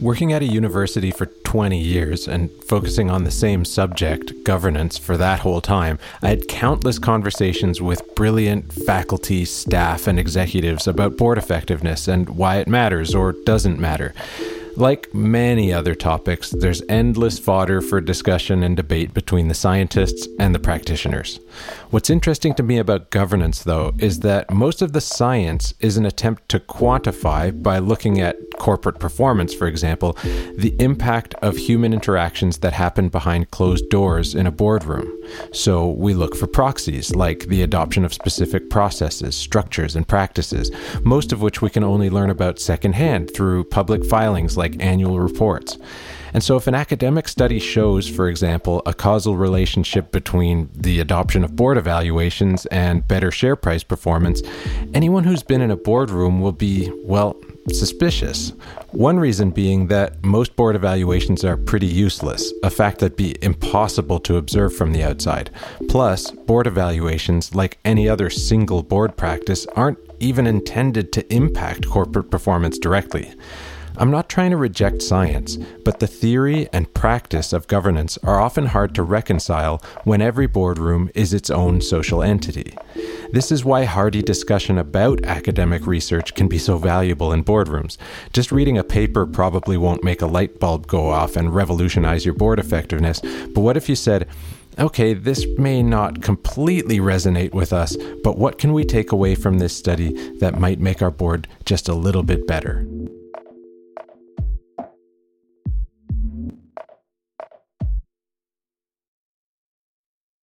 Working at a university for 20 years and focusing on the same subject, governance, for that whole time, I had countless conversations with brilliant faculty, staff, and executives about board effectiveness and why it matters or doesn't matter. Like many other topics, there's endless fodder for discussion and debate between the scientists and the practitioners. What's interesting to me about governance, though, is that most of the science is an attempt to quantify, by looking at corporate performance, for example, the impact of human interactions that happen behind closed doors in a boardroom. So we look for proxies, like the adoption of specific processes, structures, and practices, most of which we can only learn about secondhand through public filings like annual reports. And so, if an academic study shows, for example, a causal relationship between the adoption of board evaluations and better share price performance, anyone who's been in a boardroom will be, well, suspicious. One reason being that most board evaluations are pretty useless, a fact that'd be impossible to observe from the outside. Plus, board evaluations, like any other single board practice, aren't even intended to impact corporate performance directly. I'm not trying to reject science, but the theory and practice of governance are often hard to reconcile when every boardroom is its own social entity. This is why hardy discussion about academic research can be so valuable in boardrooms. Just reading a paper probably won't make a light bulb go off and revolutionize your board effectiveness, but what if you said, okay, this may not completely resonate with us, but what can we take away from this study that might make our board just a little bit better?